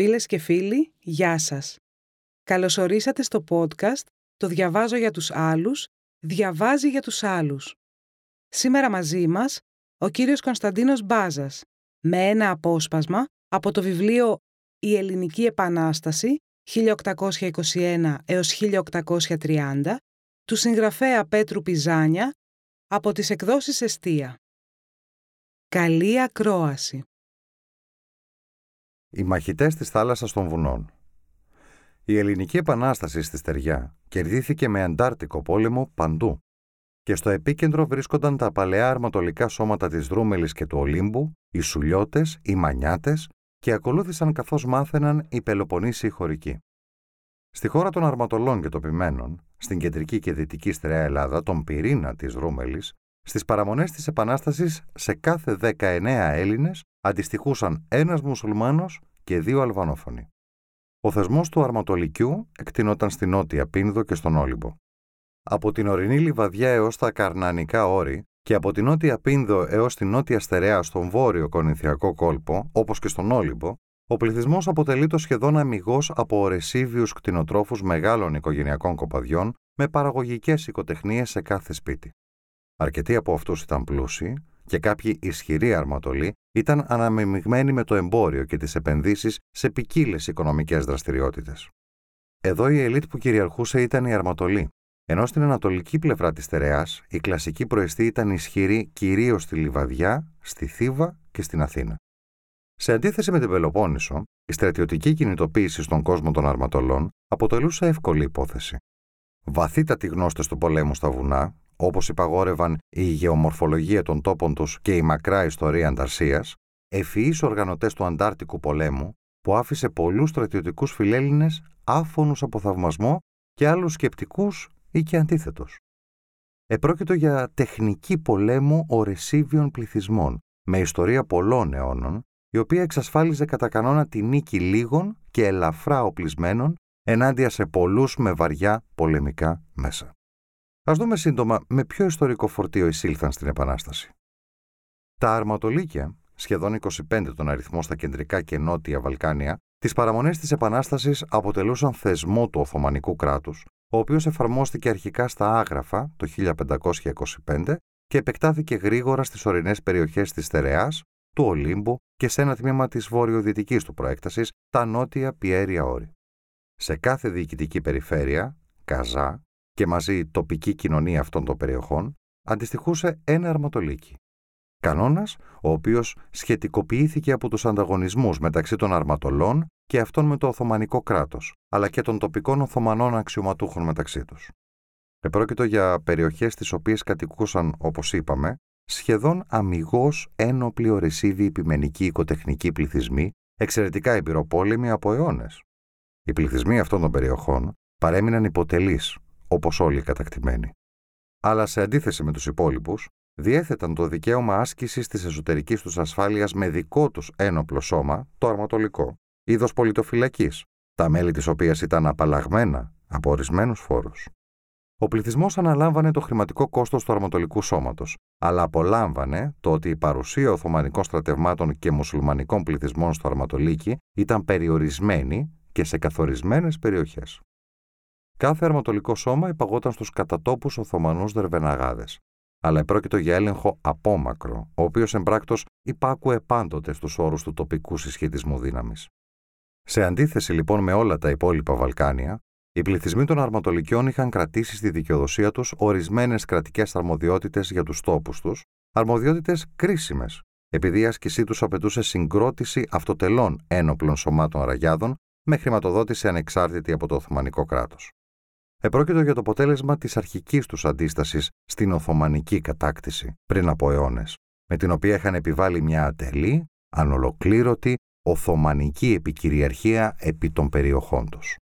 Φίλες και φίλοι, γεια σας. Καλωσορίσατε στο podcast «Το διαβάζω για τους άλλους, διαβάζει για τους άλλους». Σήμερα μαζί μας ο κύριος Κωνσταντίνος Μπάζας με ένα απόσπασμα από το βιβλίο «Η Ελληνική Επανάσταση 1821 έως 1830» του συγγραφέα Πέτρου Πιζάνια από τις εκδόσεις Εστία. Καλή ακρόαση. Οι μαχητές της θάλασσας των βουνών. Η ελληνική επανάσταση στη στεριά κερδίθηκε με αντάρτικο πόλεμο παντού και στο επίκεντρο βρίσκονταν τα παλαιά αρματολικά σώματα της Δρούμελης και του Ολύμπου, οι Σουλιώτες, οι Μανιάτες και ακολούθησαν καθώς μάθαιναν οι Πελοποννήσιοι χωρικοί. Στη χώρα των αρματολών και τοπημένων, στην κεντρική και δυτική στερεά Ελλάδα, τον πυρήνα της Δρούμελης, στις παραμονές της Επανάστασης σε κάθε 19 Έλληνες αντιστοιχούσαν ένας μουσουλμάνος και δύο αλβανόφωνοι. Ο θεσμός του Αρματολικιού εκτινόταν στη Νότια Πίνδο και στον Όλυμπο. Από την ορεινή λιβαδιά έως τα καρνανικά όρη και από την Νότια Πίνδο έως την Νότια Στερεά στον βόρειο Κονινθιακό κόλπο, όπως και στον Όλυμπο, ο πληθυσμός αποτελείται σχεδόν αμυγός από ορεσίβιους κτηνοτρόφους μεγάλων οικογενειακών κοπαδιών με παραγωγικές οικοτεχνίες σε κάθε σπίτι. Αρκετοί από αυτούς ήταν πλούσιοι και κάποιοι ισχυροί αρματολοί ήταν αναμειγμένοι με το εμπόριο και τις επενδύσεις σε ποικίλες οικονομικές δραστηριότητες. Εδώ η ελίτ που κυριαρχούσε ήταν η αρματολή, ενώ στην ανατολική πλευρά της Τερεά η κλασική προεστή ήταν ισχυρή κυρίως στη Λιβαδιά, στη Θήβα και στην Αθήνα. Σε αντίθεση με την Πελοπόννησο, η στρατιωτική κινητοποίηση στον κόσμο των αρματολών αποτελούσε εύκολη υπόθεση. Βαθύτατοι γνώστες του πολέμου στα βουνά, όπως υπαγόρευαν η γεωμορφολογία των τόπων τους και η μακρά ιστορία Ανταρσίας, ευφυείς οργανωτές του Αντάρτικου πολέμου, που άφησε πολλούς στρατιωτικούς φιλέλληνες άφωνους από θαυμασμό και άλλους σκεπτικούς ή και αντίθετο. Επρόκειτο για τεχνική πολέμου ορεσίβιων πληθυσμών, με ιστορία πολλών αιώνων, η οποία εξασφάλιζε κατά κανόνα τη νίκη λίγων και ελαφρά οπλισμένων ενάντια σε πολλούς με βαριά πολεμικά μέσα. Ας δούμε σύντομα με ποιο ιστορικό φορτίο εισήλθαν στην Επανάσταση. Τα αρματολίκια, σχεδόν 25 τον αριθμό στα κεντρικά και νότια Βαλκάνια, τις παραμονές της Επανάστασης αποτελούσαν θεσμό του Οθωμανικού κράτους, ο οποίος εφαρμόστηκε αρχικά στα Άγραφα το 1525 και επεκτάθηκε γρήγορα στις ορεινές περιοχές της Στερεάς, του Ολύμπου και σε ένα τμήμα της βορειοδυτικής του προέκτασης, τα νότια πιέρια όρη. Σε κάθε διοικητική περιφέρεια, Καζά και μαζί η τοπική κοινωνία αυτών των περιοχών, αντιστοιχούσε ένα αρματολίκι. Κανόνας, ο οποίος σχετικοποιήθηκε από τους ανταγωνισμούς μεταξύ των αρματολών και αυτών με το Οθωμανικό κράτος, αλλά και των τοπικών Οθωμανών αξιωματούχων μεταξύ τους. Επρόκειτο για περιοχές τις οποίες κατοικούσαν, όπως είπαμε, σχεδόν αμυγός ένοπλοι ορεσίβοι επιμενικοί οικοτεχνικοί πληθυσμοί, εξαιρετικά εμπειροπόλεμοι από αιώνες. Οι πληθυσμοί αυτών των περιοχών παρέμειναν υποτελείς, όπως όλοι οι κατακτημένοι. Αλλά σε αντίθεση με τους υπόλοιπους, διέθεταν το δικαίωμα άσκησης της εσωτερικής τους ασφάλειας με δικό τους ένοπλο σώμα, το αρματολικό, είδος πολιτοφυλακής, τα μέλη της οποίας ήταν απαλλαγμένα από ορισμένους φόρους. Ο πληθυσμός αναλάμβανε το χρηματικό κόστος του αρματολικού σώματος, αλλά απολάμβανε το ότι η παρουσία Οθωμανικών στρατευμάτων και μουσουλμανικών πληθυσμών στο Αρματολίκι ήταν περιορισμένη και σε καθορισμένες περιοχές. Κάθε αρματολικό σώμα υπαγόταν στους κατατόπους Οθωμανούς Δερβεναγάδες, αλλά επρόκειτο για έλεγχο απόμακρο, ο οποίος εμπράκτος υπάκουε πάντοτε στους όρους του τοπικού συσχετισμού δύναμης. Σε αντίθεση λοιπόν με όλα τα υπόλοιπα Βαλκάνια, οι πληθυσμοί των αρματολικιών είχαν κρατήσει στη δικαιοδοσία τους ορισμένες κρατικές αρμοδιότητες για τους τόπους τους, αρμοδιότητες κρίσιμες, επειδή η άσκησή τους απαιτούσε συγκρότηση αυτοτελών ένοπλων σωμάτων αραγιάδων με χρηματοδότηση ανεξάρτητη από το Οθωμανικό κράτος. Επρόκειτο για το αποτέλεσμα της αρχικής τους αντίστασης στην Οθωμανική κατάκτηση πριν από αιώνες, με την οποία είχαν επιβάλει μια ατελή, ανολοκλήρωτη, Οθωμανική επικυριαρχία επί των περιοχών τους.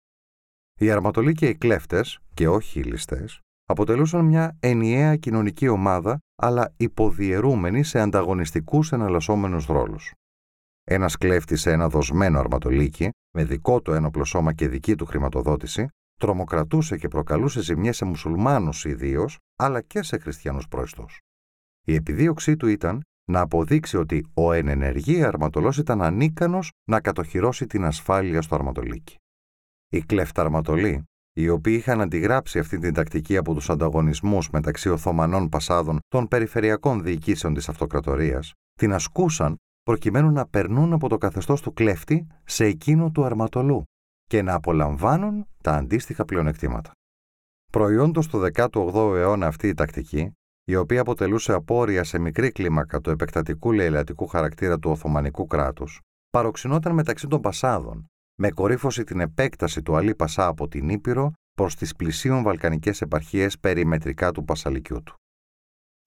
Οι αρματολοί και οι κλέφτες, και όχι οι ληστές, αποτελούσαν μια ενιαία κοινωνική ομάδα, αλλά υποδιαιρούμενη σε ανταγωνιστικούς εναλλασσόμενους ρόλους. Ένας κλέφτης σε ένα δοσμένο αρματολίκι, με δικό του ένοπλο σώμα και δική του χρηματοδότηση, τρομοκρατούσε και προκαλούσε ζημιές σε μουσουλμάνους ιδίως, αλλά και σε χριστιανούς πρόιστου. Η επιδίωξή του ήταν να αποδείξει ότι ο ενενεργή αρματολός ήταν ανίκανος να κατοχυρώσει την ασφάλεια στο αρματολίκι. Οι κλεφταρματολοί, οι οποίοι είχαν αντιγράψει αυτή την τακτική από τους ανταγωνισμούς μεταξύ Οθωμανών Πασάδων των περιφερειακών διοικήσεων της αυτοκρατορίας, την ασκούσαν προκειμένου να περνούν από το καθεστώς του κλέφτη σε εκείνο του αρματολού και να απολαμβάνουν τα αντίστοιχα πλεονεκτήματα. Προϊόντος του 18ου αιώνα αυτή η τακτική, η οποία αποτελούσε απόρρια σε μικρή κλίμακα του επεκτατικού λαιλατικού χαρακτήρα του Οθωμανικού κράτους, παροξυνόταν μεταξύ των Πασάδων, με κορύφωση την επέκταση του Αλή Πασά από την Ήπειρο προς τις πλησίων βαλκανικές επαρχίες περιμετρικά του Πασαλικιού του.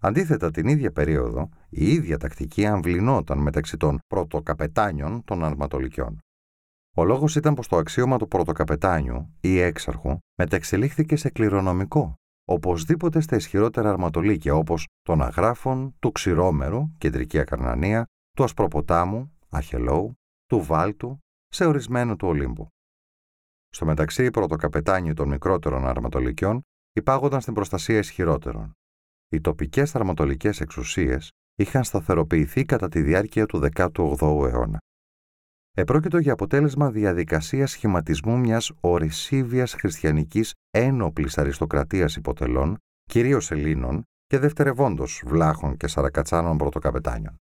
Αντίθετα, την ίδια περίοδο, η ίδια τακτική αμβλυνόταν μεταξύ των πρωτοκαπετάνιων των αρματολικιών. Ο λόγος ήταν πως το αξίωμα του πρωτοκαπετάνιου ή έξαρχου μεταξελίχθηκε σε κληρονομικό, οπωσδήποτε στα ισχυρότερα αρματολίκια όπως των Αγράφων, του Ξηρόμερου, κεντρική Ακαρνανία, του Ασπροποτάμου, Αχελόου, του Βάλτου, σε ορισμένο του Ολύμπου. Στο μεταξύ, οι πρωτοκαπετάνιοι των μικρότερων αρματολικιών υπάγονταν στην προστασία ισχυρότερων. Οι τοπικές αρματολικές εξουσίες είχαν σταθεροποιηθεί κατά τη διάρκεια του 18ου αιώνα. Επρόκειτο για αποτέλεσμα διαδικασίας σχηματισμού μιας ορισίβιας χριστιανικής ένοπλης αριστοκρατίας υποτελών, κυρίως Ελλήνων και δευτερευόντως βλάχων και σαρακατσάνων πρωτοκαπετάνιων.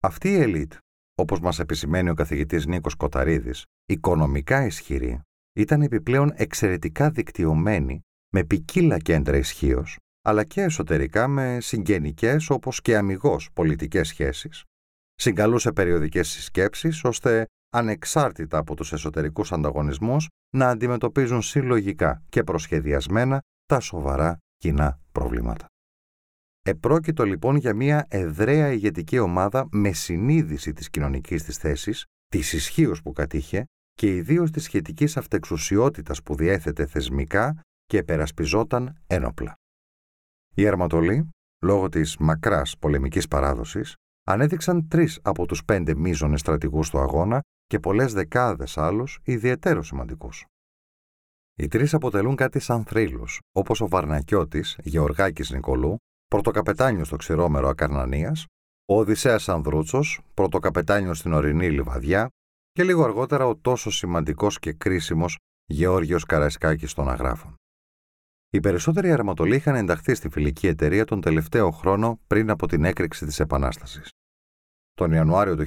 Αυτή η ελίτ, όπως μας επισημαίνει ο καθηγητής Νίκος Κοταρίδης, οικονομικά ισχυρή, ήταν επιπλέον εξαιρετικά δικτυωμένη με ποικίλα κέντρα ισχύως, αλλά και εσωτερικά με συγγενικές όπως και αμυγός πολιτικές σχέσεις, συγκαλούσε περιοδικές συσκέψεις ώστε ανεξάρτητα από τους εσωτερικούς ανταγωνισμούς να αντιμετωπίζουν συλλογικά και προσχεδιασμένα τα σοβαρά κοινά προβλήματα. Επρόκειτο λοιπόν για μια εδραία ηγετική ομάδα με συνείδηση της κοινωνικής της θέσης, της ισχύως που κατήχε και ιδίως της σχετικής αυτεξουσιότητας που διέθετε θεσμικά και περασπιζόταν ένοπλα. Η Αρματολή, λόγω της μακράς πολεμικής παράδοσης, ανέδειξαν τρεις από τους πέντε μείζονες στρατηγούς του αγώνα και πολλές δεκάδες άλλους ιδιαίτερο σημαντικούς. Οι τρεις αποτελούν κάτι σαν θρύλους, όπως ο Βαρνακιώτης Γεωργάκης Νικολού, πρωτοκαπετάνιος στο ξηρόμερο Ακαρνανίας, ο Οδυσσέας Ανδρούτσος, πρωτοκαπετάνιος στην ορεινή Λιβαδιά και λίγο αργότερα ο τόσο σημαντικός και κρίσιμος Γεώργιος Καραϊσκάκης των Αγράφων. Οι περισσότεροι αρματολοί είχαν ενταχθεί στη φιλική εταιρεία τον τελευταίο χρόνο πριν από την έκρηξη της Επανάστασης. Τον Ιανουάριο του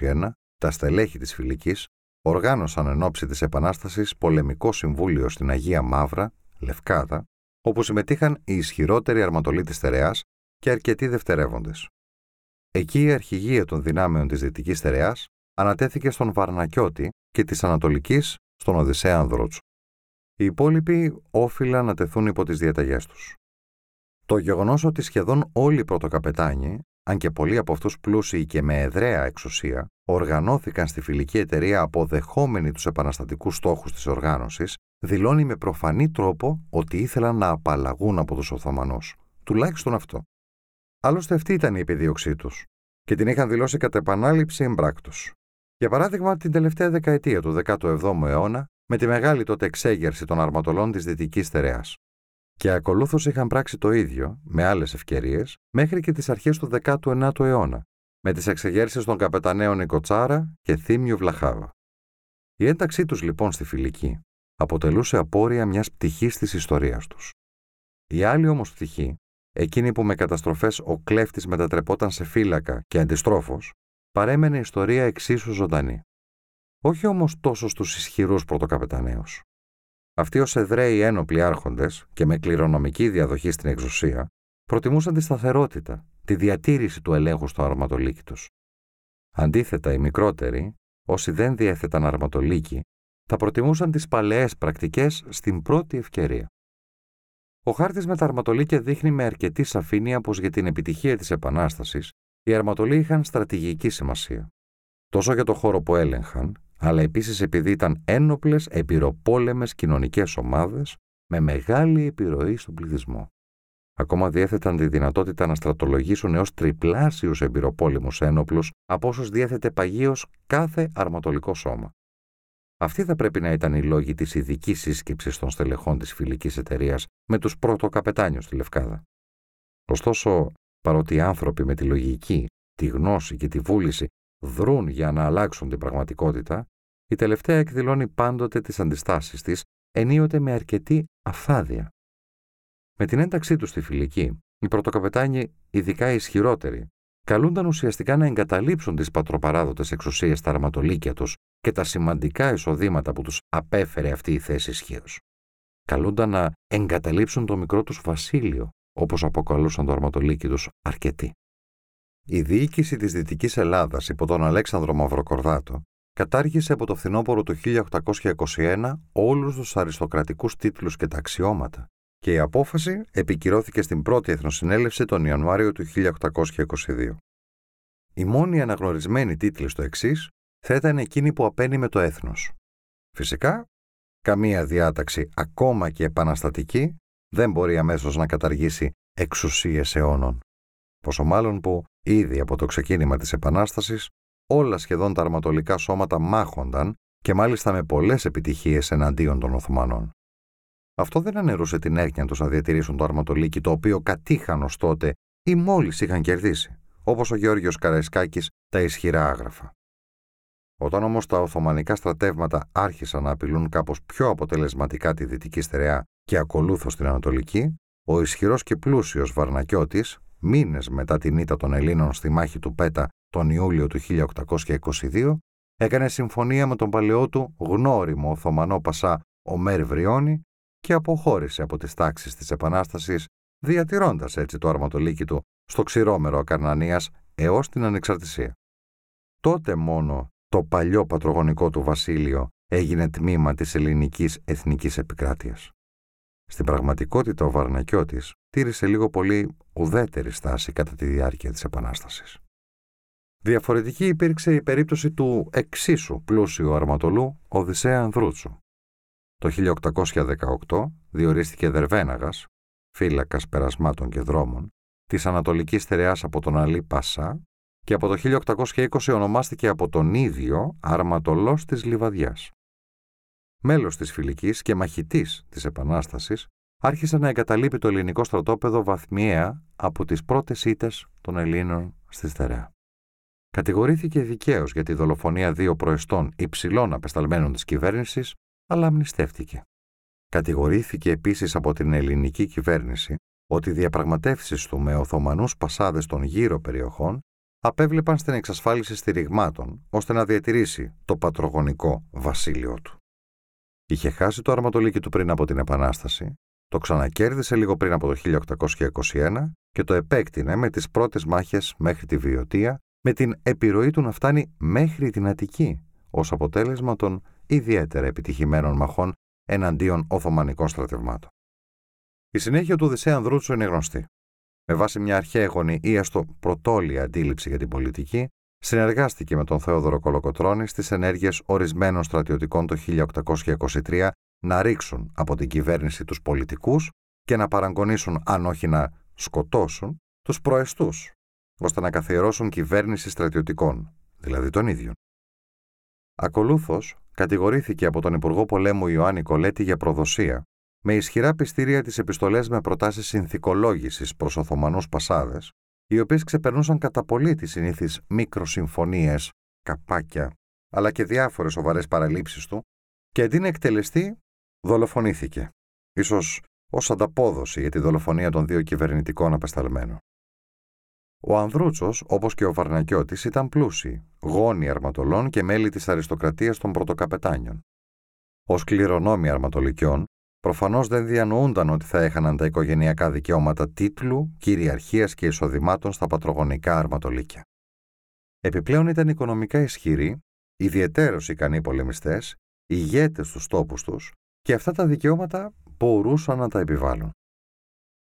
1821, τα στελέχη της φιλικής οργάνωσαν εν ώψη της Επανάστασης πολεμικό συμβούλιο στην Αγία Μαύρα, Λευκάδα, όπου συμμετείχαν οι ισχυρότεροι αρματολοί της Στερεάς και αρκετοί δευτερεύοντες. Εκεί η αρχηγία των δυνάμεων της Δυτικής Στερεάς ανατέθηκε στον Βαρνακιώτη και της Ανατολικής στον Οδυσσέα Ανδρότσου. Οι υπόλοιποι όφυλαν να τεθούν υπό τις διαταγές τους. Το γεγονός ότι σχεδόν όλοι οι πρωτοκαπετάνοι, αν και πολλοί από αυτούς πλούσιοι και με εδραία εξουσία, οργανώθηκαν στη φιλική εταιρεία αποδεχόμενοι τους επαναστατικούς στόχους της οργάνωσης, δηλώνει με προφανή τρόπο ότι ήθελαν να απαλλαγούν από τους Οθωμανούς. Τουλάχιστον αυτό. Άλλωστε αυτή ήταν η επιδίωξή τους και την είχαν δηλώσει κατά επανάληψη εμπράκτους. Για παράδειγμα, την τελευταία δεκαετία του 17ου αιώνα, με τη μεγάλη τότε εξέγερση των αρματολών της Δυτικής Στερεά. Και ακολούθως είχαν πράξει το ίδιο, με άλλες ευκαιρίες, μέχρι και τις αρχές του 19ου αιώνα, με τις εξεγέρσεις των καπεταναίων Νικοτσάρα και Θήμιου Βλαχάβα. Η ένταξή τους λοιπόν στη φιλική αποτελούσε απόρρια μιας πτυχής της ιστορίας τους. Η άλλη όμως πτυχή, εκείνη που με καταστροφές ο κλέφτης μετατρεπόταν σε φύλακα και αντιστρόφως, παρέμενε ιστορία εξίσου ζωντανή όχι όμως τόσο στους ισχυρούς πρωτοκαπεταναίους. Αυτοί ως Εβραίοι ένοπλοι άρχοντες και με κληρονομική διαδοχή στην εξουσία, προτιμούσαν τη σταθερότητα, τη διατήρηση του ελέγχου στο αρματολίκι τους. Αντίθετα, οι μικρότεροι, όσοι δεν διέθεταν αρματολίκι, θα προτιμούσαν τις παλαιές πρακτικές στην πρώτη ευκαιρία. Ο χάρτης με τα αρματολίκια δείχνει με αρκετή σαφήνεια πως για την επιτυχία της Επανάστασης οι αρματολοί είχαν στρατηγική σημασία. Τόσο για το χώρο που έλεγχαν, αλλά επίσης επειδή ήταν ένοπλες επιρροπόλεμες κοινωνικές ομάδες με μεγάλη επιρροή στον πληθυσμό. Ακόμα διέθεταν τη δυνατότητα να στρατολογήσουν έως τριπλάσιους εμπειροπόλεμους ένοπλους από όσους διέθετε παγίως κάθε αρματολικό σώμα. Αυτή θα πρέπει να ήταν η λόγη της ειδική σύσκεψης των στελεχών της φιλικής εταιρείας με τους πρωτοκαπετάνιους στη Λευκάδα. Ωστόσο, παρότι οι άνθρωποι με τη λογική, τη γνώση και τη βούληση δρούν για να αλλάξουν την πραγματικότητα, η τελευταία εκδηλώνει πάντοτε τις αντιστάσεις της, ενίοτε με αρκετή αφάδεια. Με την ένταξή τους στη φιλική, οι πρωτοκαπετάνοι, ειδικά οι ισχυρότεροι, καλούνταν ουσιαστικά να εγκαταλείψουν τις πατροπαράδοτες εξουσίες στα αρματολίκια τους και τα σημαντικά εισοδήματα που τους απέφερε αυτή η θέση ισχύως. Καλούνταν να εγκαταλείψουν το μικρό τους βασίλειο, όπως αποκαλούσαν το αρματολίκι τους αρκετοί. Η διοίκηση της Δυτικής Ελλάδας υπό τον Αλέξανδρο Μαυροκορδάτο κατάργησε από το φθινόπωρο του 1821 όλους τους αριστοκρατικούς τίτλους και τα αξιώματα και η απόφαση επικυρώθηκε στην πρώτη Εθνοσυνέλευση τον Ιανουάριο του 1822. Η μόνη αναγνωρισμένη τίτλη στο εξής θα ήταν εκείνη που απένει με το έθνος. Φυσικά, καμία διάταξη ακόμα και επαναστατική δεν μπορεί αμέσως να καταργήσει εξουσίες αιώνων. Πόσο μάλλον που ήδη από το ξεκίνημα της Επανάστασης όλα σχεδόν τα αρματολικά σώματα μάχονταν και μάλιστα με πολλές επιτυχίες εναντίον των Οθωμανών. Αυτό δεν ανερούσε την έρκεια τους να διατηρήσουν το αρματολίκι το οποίο κατήχαν ως τότε ή μόλις είχαν κερδίσει, όπως ο Γεώργιος Καραϊσκάκης τα ισχυρά άγραφα. Όταν όμως τα Οθωμανικά στρατεύματα άρχισαν να απειλούν κάπως πιο αποτελεσματικά τη δυτική στερεά και ακολούθως την Ανατολική, ο ισχυρός και πλούσιος Βαρνακιώτης, μήνες μετά την ήττα των Ελλήνων στη μάχη του Πέτα τον Ιούλιο του 1822, έκανε συμφωνία με τον παλαιό του γνώριμο Οθωμανό Πασά Ομέρ Βριώνη και αποχώρησε από τις τάξεις της Επανάστασης, διατηρώντας έτσι το αρματολίκι του στο ξηρόμερο Ακαρνανίας έως την ανεξαρτησία. Τότε μόνο το παλιό πατρογονικό του βασίλειο έγινε τμήμα της ελληνικής εθνικής επικράτειας. Στην πραγματικότητα ο Βαρνακιώτης τήρησε λίγο πολύ ουδέτερη στάση κατά τη διάρκεια της Επανάστασης. Διαφορετική υπήρξε η περίπτωση του εξίσου πλούσιου αρματολού Οδυσσέα Ανδρούτσου, το 1818 διορίστηκε Δερβέναγας, φύλακας περασμάτων και δρόμων, της Ανατολικής Στερεάς από τον Αλή Πασά και από το 1820 ονομάστηκε από τον ίδιο Αρματολός της Λιβαδιάς. Μέλος της φιλικής και μαχητής της Επανάστασης, άρχισε να εγκαταλείπει το ελληνικό στρατόπεδο βαθμιαία από τις πρώτες ήττες των Ελλήνων στη Στερεά. Κατηγορήθηκε δικαίως για τη δολοφονία δύο προεστών υψηλών απεσταλμένων της κυβέρνησης αλλά αμνηστεύτηκε. Κατηγορήθηκε επίσης από την ελληνική κυβέρνηση ότι οι διαπραγματεύσεις του με Οθωμανούς πασάδες των γύρω περιοχών απέβλεπαν στην εξασφάλιση στηριγμάτων ώστε να διατηρήσει το πατρογονικό βασίλειο του. Είχε χάσει το αρματολίκι του πριν από την Επανάσταση, το ξανακέρδισε λίγο πριν από το 1821 και το επέκτηνε με τις πρώτες μάχες μέχρι τη Βιωτία με την επιρροή του να φτάνει μέχρι την Αττική ως αποτέλεσμα των ιδιαίτερα επιτυχημένων μαχών εναντίον Οθωμανικών στρατευμάτων. Η συνέχεια του Οδυσσέα Ανδρούτσου είναι γνωστή. Με βάση μια αρχαία ή έστω πρωτόλια αντίληψη για την πολιτική, συνεργάστηκε με τον Θεόδωρο Κολοκοτρώνη στις ενέργειες ορισμένων στρατιωτικών το 1823 να ρίξουν από την κυβέρνηση τους πολιτικούς και να παραγκονίσουν, αν όχι να σκοτώσουν, τους προεστούς, ώστε να καθιερώσουν κυβέρνηση στρατιωτικών, δηλαδή των ίδιων. Ακολούθως, κατηγορήθηκε από τον Υπουργό Πολέμου Ιωάννη Κολέτη για προδοσία, με ισχυρά πιστήρια τις επιστολές με προτάσεις συνθηκολόγησης προς Οθωμανούς Πασάδες, οι οποίες ξεπερνούσαν κατά πολύ τις συνήθεις μικροσυμφωνίες, καπάκια, αλλά και διάφορες σοβαρές παραλήψεις του, και αντί να εκτελεστεί, δολοφονήθηκε, ίσως ως ανταπόδοση για τη δολοφονία των δύο κυβερνητικών απεσταλμένων. Ο Ανδρούτσος, όπως και ο Βαρνακιώτης, ήταν πλούσιοι, γόνοι αρματολών και μέλη της αριστοκρατίας των πρωτοκαπετάνιων. Ω κληρονόμοι αρματολικιών, προφανώς δεν διανοούνταν ότι θα έχαναν τα οικογενειακά δικαιώματα τίτλου, κυριαρχίας και εισοδημάτων στα πατρογονικά αρματολίκια. Επιπλέον ήταν οικονομικά ισχυροί, ιδιαιτέρως ικανοί πολεμιστές, ηγέτες στους τόπους τους και αυτά τα δικαιώματα μπορούσαν να τα επιβάλλουν.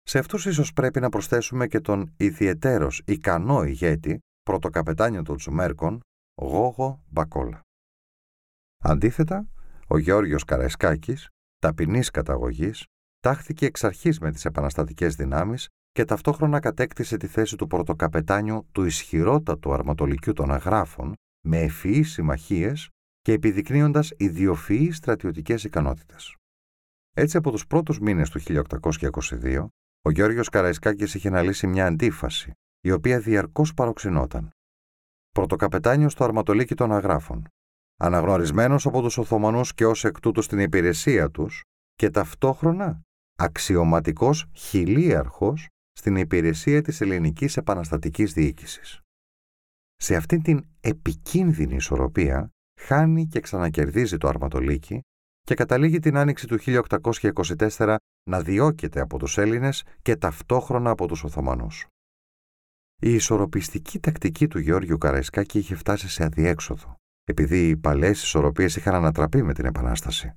Σε αυτούς ίσως πρέπει να προσθέσουμε και τον ιδιαιτέρω ικανό ηγέτη, πρωτοκαπετάνιο των Τσουμέρκων, Γόγο Μπακόλα. Αντίθετα, ο Γεώργιος Καραϊσκάκης, ταπεινής καταγωγής, τάχθηκε εξ αρχής με τις επαναστατικές δυνάμεις και ταυτόχρονα κατέκτησε τη θέση του πρωτοκαπετάνιου του ισχυρότατου αρματολικιού των αγράφων με ευφυείς συμμαχίες και επιδεικνύοντας ιδιοφυείς στρατιωτικές ικανότητες. Έτσι, από τους πρώτους μήνες του 1822, ο Γιώργος Καραϊσκάκης είχε αναλύσει μια αντίφαση, η οποία διαρκώς παροξυνόταν. Πρωτοκαπετάνιος στο αρματολίκι των αγράφων, αναγνωρισμένος από τους Οθωμανούς και ως εκ τούτου στην υπηρεσία τους και ταυτόχρονα αξιωματικός χιλίαρχος στην υπηρεσία της ελληνικής επαναστατικής διοίκησης. Σε αυτήν την επικίνδυνη ισορροπία χάνει και ξανακερδίζει το αρματολίκι και καταλήγει την άνοιξη του 1824 να διώκεται από τους Έλληνες και ταυτόχρονα από τους Οθωμανούς. Η ισορροπιστική τακτική του Γεώργιου Καραϊσκάκη είχε φτάσει σε αδιέξοδο, επειδή οι παλαιές ισορροπίες είχαν ανατραπεί με την Επανάσταση.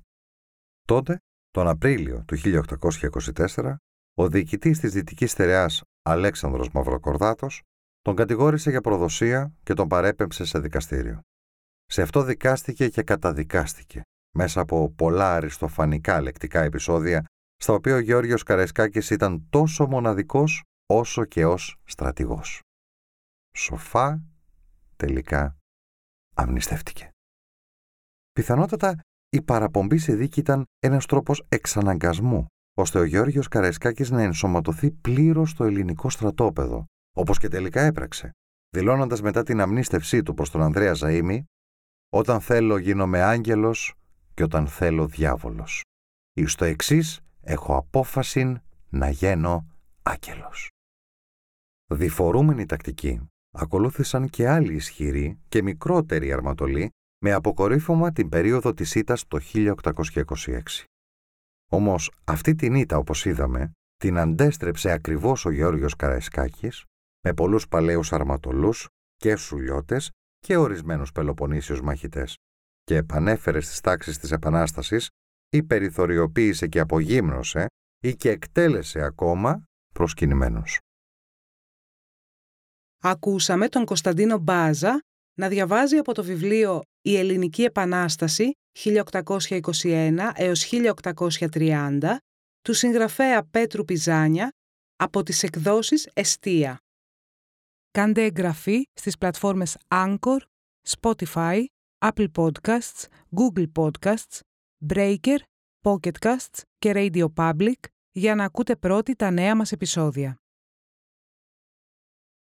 Τότε, τον Απρίλιο του 1824, ο διοικητής της Δυτικής Στερεάς Αλέξανδρος Μαυροκορδάτος τον κατηγόρησε για προδοσία και τον παρέπεμψε σε δικαστήριο. Σε αυτό δικάστηκε και καταδικάστηκε μέσα από πολλά αριστοφανικά λεκτικά επεισόδια στα οποία ο Γεώργιος Καραϊσκάκης ήταν τόσο μοναδικός όσο και ως στρατηγός. Σοφά τελικά αμνηστεύτηκε. Πιθανότατα η παραπομπή σε δίκη ήταν ένας τρόπος εξαναγκασμού ώστε ο Γεώργιος Καραϊσκάκης να ενσωματωθεί πλήρως στο ελληνικό στρατόπεδο, όπως και τελικά έπραξε, δηλώνοντας μετά την αμνίστευσή του προς τον Ανδρέα Ζαΐμι «Όταν θέλω γίνομαι άγγελος και όταν θέλω διάβολος. Εις το εξής έχω απόφαση να γίνω άγγελος». Διφορούμενη τακτική ακολούθησαν και άλλοι ισχυροί και μικρότεροι αρματολοί με αποκορύφωμα την περίοδο της ήττας το 1826. Όμως αυτή την ήττα, όπως είδαμε, την αντέστρεψε ακριβώς ο Γεώργιος Καραϊσκάκης με πολλούς παλαιούς αρματολούς και σουλιώτες και ορισμένους Πελοποννήσιους μαχητές και επανέφερε στις τάξεις της Επανάστασης ή περιθωριοποίησε και απογύμνωσε ή και εκτέλεσε ακόμα προσκυνημένους. Ακούσαμε τον Κωνσταντίνο Μπάζα να διαβάζει από το βιβλίο «Η Ελληνική Επανάσταση 1821 έως 1830» του συγγραφέα Πέτρου Πιζάνια από τις εκδόσεις Εστία. Κάντε εγγραφή στις πλατφόρμες Anchor, Spotify, Apple Podcasts, Google Podcasts, Breaker, Pocket Casts και Radio Public για να ακούτε πρώτοι τα νέα μας επεισόδια.